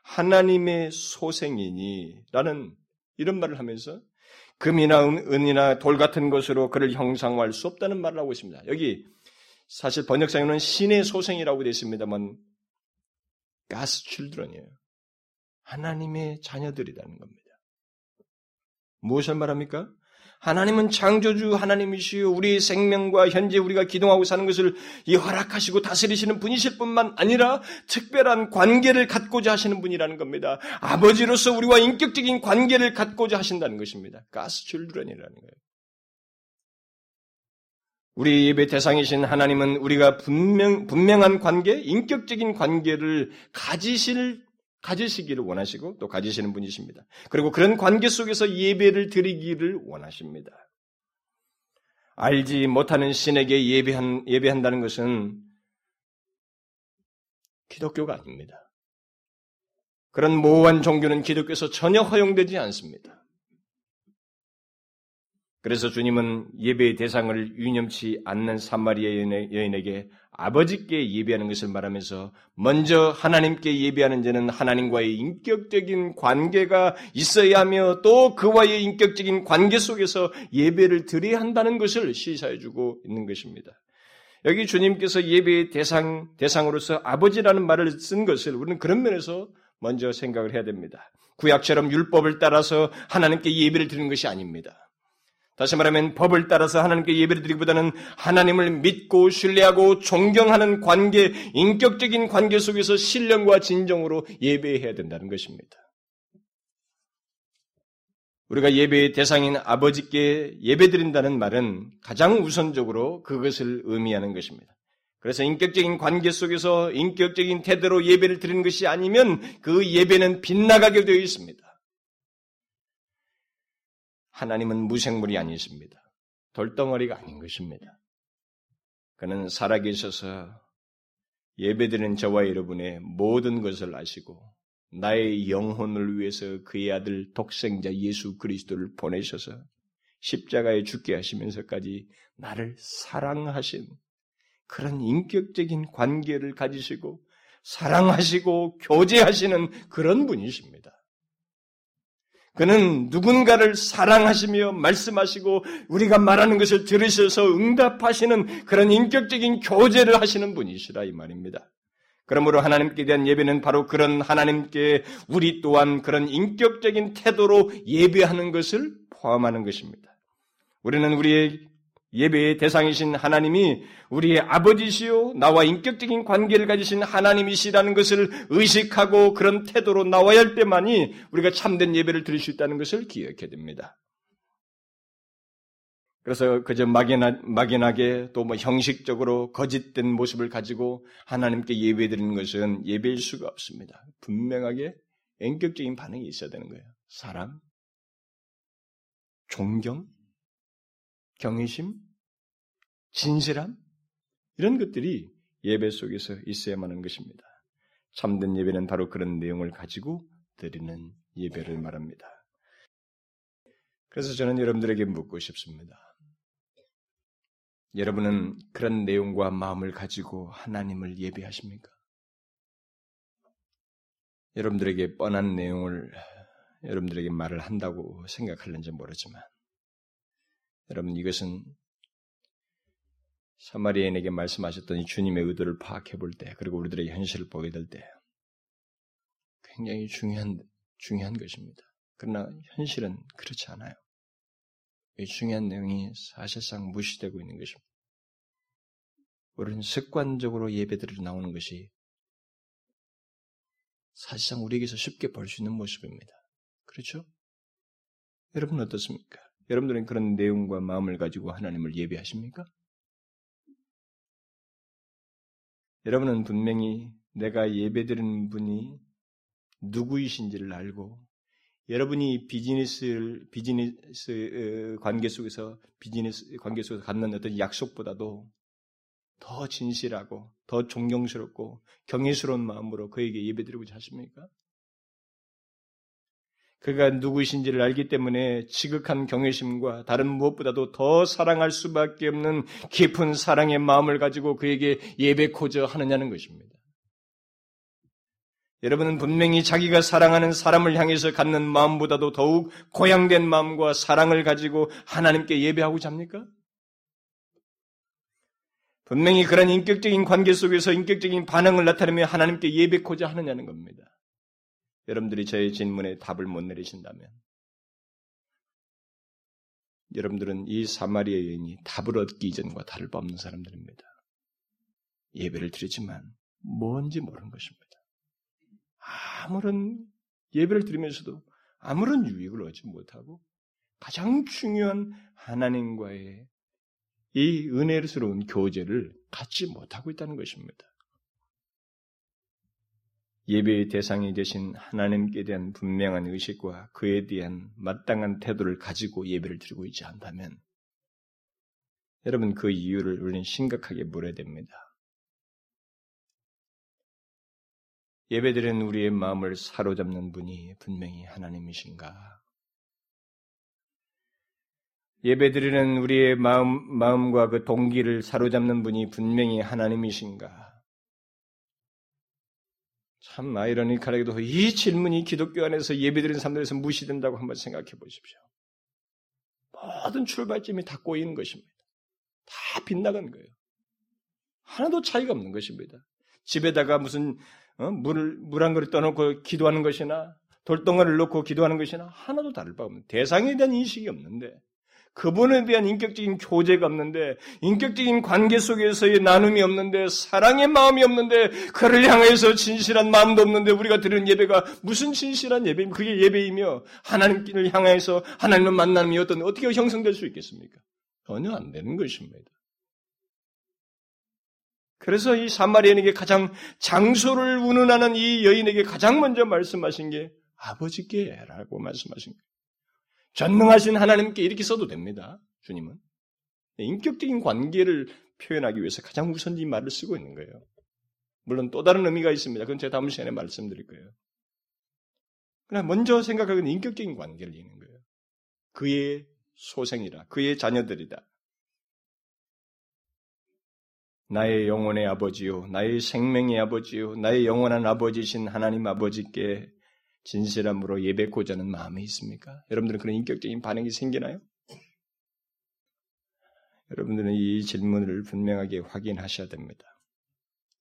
Speaker 1: 하나님의 소생이니라는 이런 말을 하면서 금이나 은이나 돌 같은 것으로 그를 형상화할 수 없다는 말을 하고 있습니다. 여기 사실 번역상에는 신의 소생이라고 되어 있습니다만 가스 칠드런이에요. 하나님의 자녀들이라는 겁니다. 무엇을 말합니까? 하나님은 창조주 하나님이시요 우리의 생명과 현재 우리가 기동하고 사는 것을 이 허락하시고 다스리시는 분이실 뿐만 아니라 특별한 관계를 갖고자 하시는 분이라는 겁니다. 아버지로서 우리와 인격적인 관계를 갖고자 하신다는 것입니다. 가스 줄드런이라는 거예요. 우리 예배 대상이신 하나님은 우리가 분명, 분명한 관계, 인격적인 관계를 가지실 가지시기를 원하시고 또 가지시는 분이십니다. 그리고 그런 관계 속에서 예배를 드리기를 원하십니다. 알지 못하는 신에게 예배한, 예배한다는 것은 기독교가 아닙니다. 그런 모호한 종교는 기독교에서 전혀 허용되지 않습니다. 그래서 주님은 예배의 대상을 유념치 않는 사마리아 여인에게 아버지께 예배하는 것을 말하면서 먼저 하나님께 예배하는 자는 하나님과의 인격적인 관계가 있어야 하며 또 그와의 인격적인 관계 속에서 예배를 드려야 한다는 것을 시사해 주고 있는 것입니다. 여기 주님께서 예배의 대상, 대상으로서 아버지라는 말을 쓴 것을 우리는 그런 면에서 먼저 생각을 해야 됩니다. 구약처럼 율법을 따라서 하나님께 예배를 드리는 것이 아닙니다. 다시 말하면 법을 따라서 하나님께 예배를 드리기보다는 하나님을 믿고 신뢰하고 존경하는 관계, 인격적인 관계 속에서 신령과 진정으로 예배해야 된다는 것입니다. 우리가 예배의 대상인 아버지께 예배드린다는 말은 가장 우선적으로 그것을 의미하는 것입니다. 그래서 인격적인 관계 속에서 인격적인 태도로 예배를 드리는 것이 아니면 그 예배는 빗나가게 되어 있습니다. 하나님은 무생물이 아니십니다. 돌덩어리가 아닌 것입니다. 그는 살아계셔서 예배드리는 저와 여러분의 모든 것을 아시고 나의 영혼을 위해서 그의 아들 독생자 예수 그리스도를 보내셔서 십자가에 죽게 하시면서까지 나를 사랑하신 그런 인격적인 관계를 가지시고 사랑하시고 교제하시는 그런 분이십니다. 그는 누군가를 사랑하시며 말씀하시고 우리가 말하는 것을 들으셔서 응답하시는 그런 인격적인 교제를 하시는 분이시라 이 말입니다. 그러므로 하나님께 대한 예배는 바로 그런 하나님께 우리 또한 그런 인격적인 태도로 예배하는 것을 포함하는 것입니다. 우리는 우리의 예배의 대상이신 하나님이 우리의 아버지시요 나와 인격적인 관계를 가지신 하나님이시라는 것을 의식하고 그런 태도로 나와야 할 때만이 우리가 참된 예배를 드릴 수 있다는 것을 기억해야 됩니다. 그래서 그저 막연하, 막연하게 또 뭐 형식적으로 거짓된 모습을 가지고 하나님께 예배 드리는 것은 예배일 수가 없습니다. 분명하게 인격적인 반응이 있어야 되는 거예요. 사랑, 존경, 경외심, 진실함 이런 것들이 예배 속에서 있어야만 하는 것입니다. 참된 예배는 바로 그런 내용을 가지고 드리는 예배를 말합니다. 그래서 저는 여러분들에게 묻고 싶습니다. 여러분은 그런 내용과 마음을 가지고 하나님을 예배하십니까? 여러분들에게 뻔한 내용을 여러분들에게 말을 한다고 생각할는지 모르지만 여러분 이것은 사마리아인에게 말씀하셨던 이 주님의 의도를 파악해 볼 때, 그리고 우리들의 현실을 보게 될 때, 굉장히 중요한, 중요한 것입니다. 그러나 현실은 그렇지 않아요. 이 중요한 내용이 사실상 무시되고 있는 것입니다. 우리는 습관적으로 예배드리러 나오는 것이 사실상 우리에게서 쉽게 볼 수 있는 모습입니다. 그렇죠? 여러분 어떻습니까? 여러분들은 그런 내용과 마음을 가지고 하나님을 예배하십니까? 여러분은 분명히 내가 예배드리는 분이 누구이신지를 알고 여러분이 비즈니스를 비즈니스 관계 속에서 비즈니스 관계 속에서 갖는 어떤 약속보다도 더 진실하고 더 존경스럽고 경외스러운 마음으로 그에게 예배드리고자 하십니까? 그가 누구이신지를 알기 때문에 지극한 경외심과 다른 무엇보다도 더 사랑할 수밖에 없는 깊은 사랑의 마음을 가지고 그에게 예배코저 하느냐는 것입니다. 여러분은 분명히 자기가 사랑하는 사람을 향해서 갖는 마음보다도 더욱 고양된 마음과 사랑을 가지고 하나님께 예배하고자 합니까? 분명히 그런 인격적인 관계 속에서 인격적인 반응을 나타내며 하나님께 예배코자 하느냐는 겁니다. 여러분들이 저의 질문에 답을 못 내리신다면 여러분들은 이 사마리아 여인이 답을 얻기 이전과 다를 바 없는 사람들입니다. 예배를 드리지만 뭔지 모르는 것입니다. 아무런 예배를 드리면서도 아무런 유익을 얻지 못하고 가장 중요한 하나님과의 이 은혜스러운 교제를 갖지 못하고 있다는 것입니다. 예배의 대상이 되신 하나님께 대한 분명한 의식과 그에 대한 마땅한 태도를 가지고 예배를 드리고 있지 않다면 여러분 그 이유를 우리는 심각하게 물어야 됩니다. 예배드리는 우리의 마음을 사로잡는 분이 분명히 하나님이신가? 예배드리는 우리의 마음, 마음과 그 동기를 사로잡는 분이 분명히 하나님이신가? 참 아이러니컬하게도 이 질문이 기독교 안에서 예배드리는 사람들에서 무시된다고 한번 생각해 보십시오. 모든 출발점이 다 꼬이는 것입니다. 다 빗나간 거예요. 하나도 차이가 없는 것입니다. 집에다가 무슨 어? 물을 물 한 그릇 떠놓고 기도하는 것이나 돌덩어리를 놓고 기도하는 것이나 하나도 다를 바 없는 대상에 대한 인식이 없는데 그분에 대한 인격적인 교제가 없는데 인격적인 관계 속에서의 나눔이 없는데 사랑의 마음이 없는데 그를 향해서 진실한 마음도 없는데 우리가 드리는 예배가 무슨 진실한 예배입니까? 그게 예배이며 하나님을 향해서 하나님을 만남이 어떤 어떻게 형성될 수 있겠습니까? 전혀 안 되는 것입니다. 그래서 이 사마리아인에게 가장 장소를 운운하는 이 여인에게 가장 먼저 말씀하신 게 아버지께라고 말씀하신 거예요. 전능하신 하나님께 이렇게 써도 됩니다. 주님은. 인격적인 관계를 표현하기 위해서 가장 우선 이 말을 쓰고 있는 거예요. 물론 또 다른 의미가 있습니다. 그건 제가 다음 시간에 말씀드릴 거예요. 그러나 먼저 생각하기는 인격적인 관계를 얘기하는 거예요. 그의 소생이라, 그의 자녀들이다. 나의 영혼의 아버지요, 나의 생명의 아버지요, 나의 영원한 아버지신 하나님 아버지께 진실함으로 예배고자 하는 마음이 있습니까? 여러분들은 그런 인격적인 반응이 생기나요? 여러분들은 이 질문을 분명하게 확인하셔야 됩니다.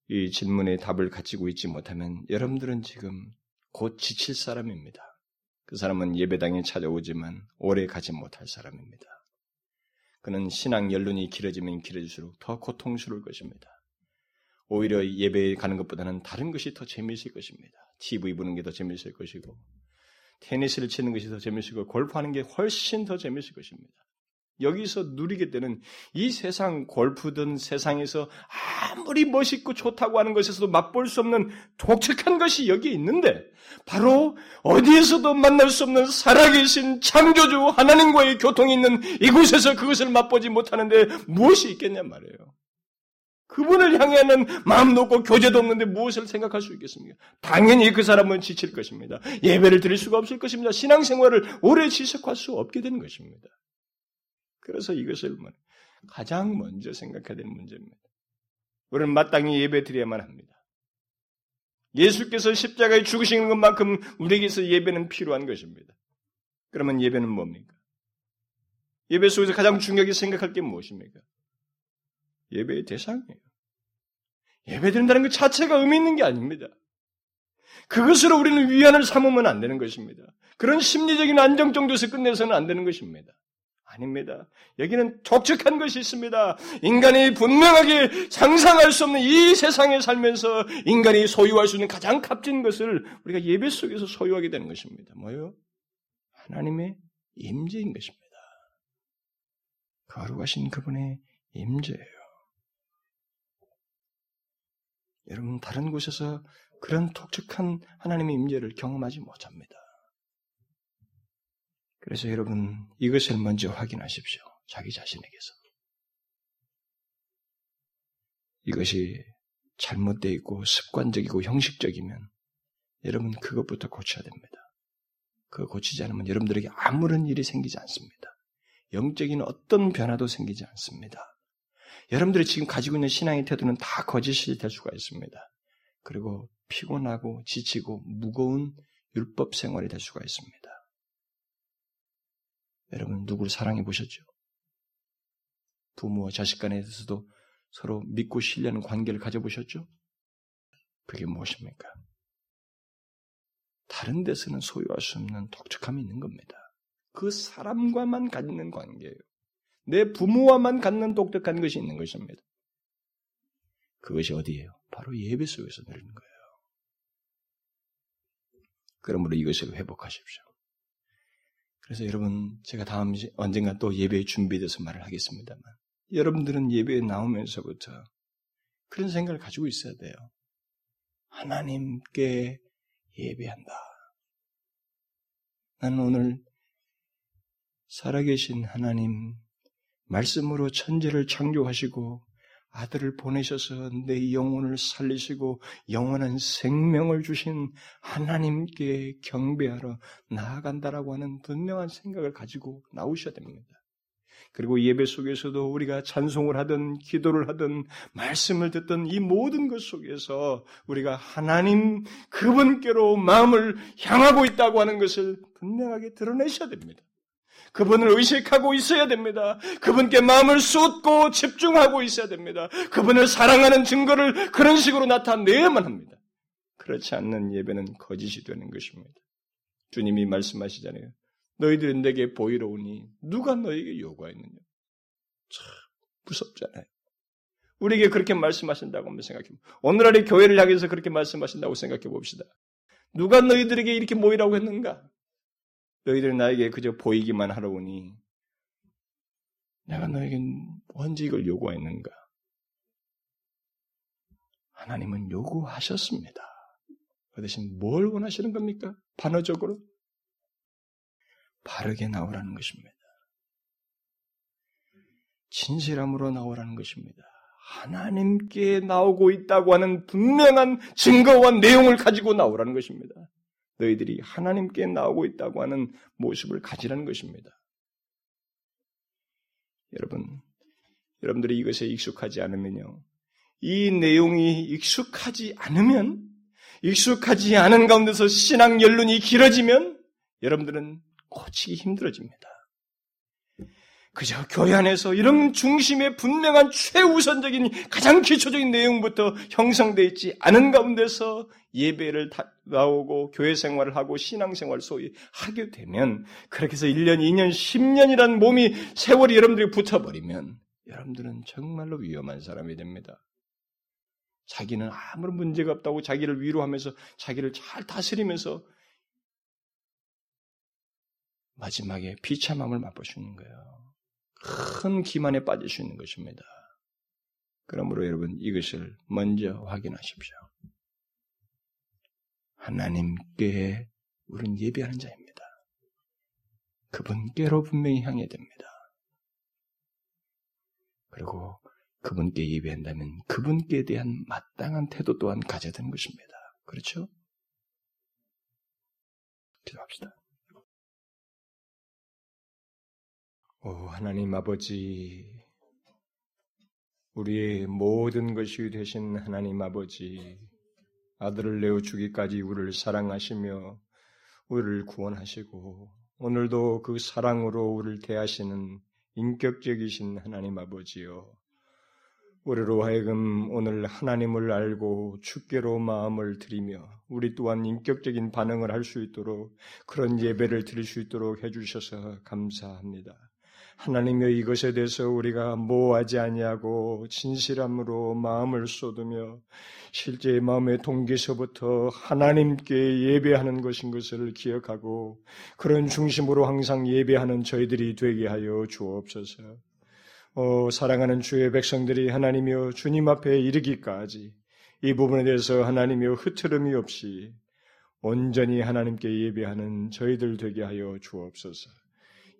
Speaker 1: 이 질문의 답을 가지고 있지 못하면 여러분들은 지금 곧 지칠 사람입니다. 그 사람은 예배당에 찾아오지만 오래 가지 못할 사람입니다. 그는 신앙 연륜이 길어지면 길어질수록 더 고통스러울 것입니다. 오히려 예배에 가는 것보다는 다른 것이 더 재미있을 것입니다. TV 보는 게 더 재미있을 것이고, 테니스를 치는 것이 더 재미있고, 골프하는 게 훨씬 더 재미있을 것입니다. 여기서 누리게 되는 이 세상 골프든 세상에서 아무리 멋있고 좋다고 하는 것에서도 맛볼 수 없는 독특한 것이 여기에 있는데 바로 어디에서도 만날 수 없는 살아계신 창조주 하나님과의 교통이 있는 이곳에서 그것을 맛보지 못하는데 무엇이 있겠냐 말이에요. 그분을 향하는 마음도 없고 교제도 없는데 무엇을 생각할 수 있겠습니까? 당연히 그 사람은 지칠 것입니다. 예배를 드릴 수가 없을 것입니다. 신앙생활을 오래 지속할 수 없게 되는 것입니다. 그래서 이것을 가장 먼저 생각해야 되는 문제입니다. 우리는 마땅히 예배 드려야만 합니다. 예수께서 십자가에 죽으시는 것만큼 우리에게서 예배는 필요한 것입니다. 그러면 예배는 뭡니까? 예배 속에서 가장 중요하게 생각할 게 무엇입니까? 예배의 대상이에요. 예배 드린다는 것 자체가 의미 있는 게 아닙니다. 그것으로 우리는 위안을 삼으면 안 되는 것입니다. 그런 심리적인 안정 정도에서 끝내서는 안 되는 것입니다. 아닙니다. 여기는 독특한 것이 있습니다. 인간이 분명하게 상상할 수 없는 이 세상에 살면서 인간이 소유할 수 있는 가장 값진 것을 우리가 예배 속에서 소유하게 되는 것입니다. 뭐요? 하나님의 임재인 것입니다. 거룩하신 그분의 임재예요. 여러분 다른 곳에서 그런 독특한 하나님의 임재를 경험하지 못합니다. 그래서 여러분 이것을 먼저 확인하십시오. 자기 자신에게서. 이것이 잘못되어 있고 습관적이고 형식적이면 여러분 그것부터 고쳐야 됩니다. 그거 고치지 않으면 여러분들에게 아무런 일이 생기지 않습니다. 영적인 어떤 변화도 생기지 않습니다. 여러분들이 지금 가지고 있는 신앙의 태도는 다 거짓이 될 수가 있습니다. 그리고 피곤하고 지치고 무거운 율법 생활이 될 수가 있습니다. 여러분 누구를 사랑해 보셨죠? 부모와 자식 간에서도 서로 믿고 신뢰하는 관계를 가져보셨죠? 그게 무엇입니까? 다른 데서는 소유할 수 없는 독특함이 있는 겁니다. 그 사람과만 갖는 관계예요. 내 부모와만 갖는 독특한 것이 있는 것입니다. 그것이 어디예요? 바로 예배 속에서 내리는 거예요. 그러므로 이것을 회복하십시오. 그래서 여러분, 제가 다음 언젠가 또 예배에 준비돼서 말을 하겠습니다만, 여러분들은 예배에 나오면서부터 그런 생각을 가지고 있어야 돼요. 하나님께 예배한다. 나는 오늘 살아계신 하나님, 말씀으로 천지를 창조하시고 아들을 보내셔서 내 영혼을 살리시고 영원한 생명을 주신 하나님께 경배하러 나아간다라고 하는 분명한 생각을 가지고 나오셔야 됩니다. 그리고 예배 속에서도 우리가 찬송을 하든 기도를 하든 말씀을 듣던 이 모든 것 속에서 우리가 하나님 그분께로 마음을 향하고 있다고 하는 것을 분명하게 드러내셔야 됩니다. 그분을 의식하고 있어야 됩니다. 그분께 마음을 쏟고 집중하고 있어야 됩니다. 그분을 사랑하는 증거를 그런 식으로 나타내야만 합니다. 그렇지 않는 예배는 거짓이 되는 것입니다. 주님이 말씀하시잖아요. 너희들은 내게 보이러 오니 누가 너에게 요구하였느냐? 참 무섭잖아요. 우리에게 그렇게 말씀하신다고 한번 생각해 봅시다. 오늘날의 교회를 향해서 그렇게 말씀하신다고 생각해 봅시다. 누가 너희들에게 이렇게 모이라고 했는가? 너희들 나에게 그저 보이기만 하러 오니 내가 너에게 언제 이걸 요구했는가? 하나님은 요구하셨습니다. 그 대신 뭘 원하시는 겁니까? 반어적으로? 바르게 나오라는 것입니다. 진실함으로 나오라는 것입니다. 하나님께 나오고 있다고 하는 분명한 증거와 내용을 가지고 나오라는 것입니다. 너희들이 하나님께 나오고 있다고 하는 모습을 가지라는 것입니다. 여러분, 여러분들이 이것에 익숙하지 않으면요. 이 내용이 익숙하지 않으면, 익숙하지 않은 가운데서 신앙 연륜이 길어지면, 여러분들은 고치기 힘들어집니다. 그저 교회 안에서 이런 중심의 분명한 최우선적인 가장 기초적인 내용부터 형성되어 있지 않은 가운데서 예배를 나오고 교회 생활을 하고 신앙 생활을 소위 하게 되면 그렇게 해서 1년, 2년, 10년이란 몸이 세월이 여러분들이 붙어버리면 여러분들은 정말로 위험한 사람이 됩니다. 자기는 아무런 문제가 없다고 자기를 위로하면서 자기를 잘 다스리면서 마지막에 비참함을 맛보시는 거예요. 큰 기만에 빠질 수 있는 것입니다. 그러므로 여러분 이것을 먼저 확인하십시오. 하나님께 우리는 예배하는 자입니다. 그분께로 분명히 향해야 됩니다. 그리고 그분께 예배한다면 그분께 대한 마땅한 태도 또한 가져야 되는 것입니다. 그렇죠? 기도합시다. 오, 하나님 아버지, 우리의 모든 것이 되신 하나님 아버지, 아들을 내어 주기까지 우리를 사랑하시며 우리를 구원하시고 오늘도 그 사랑으로 우리를 대하시는 인격적이신 하나님 아버지요.
Speaker 2: 우리로 하여금 오늘 하나님을 알고 축계로 마음을 들이며 우리 또한 인격적인 반응을 할 수 있도록 그런 예배를 드릴 수 있도록 해주셔서 감사합니다. 하나님여 이것에 대해서 우리가 모호하지 아니하고 진실함으로 마음을 쏟으며 실제 마음의 동기서부터 하나님께 예배하는 것인 것을 기억하고 그런 중심으로 항상 예배하는 저희들이 되게 하여 주옵소서. 어, 사랑하는 주의 백성들이 하나님이여 주님 앞에 이르기까지 이 부분에 대해서 하나님이여 흐트름이 없이 온전히 하나님께 예배하는 저희들 되게 하여 주옵소서.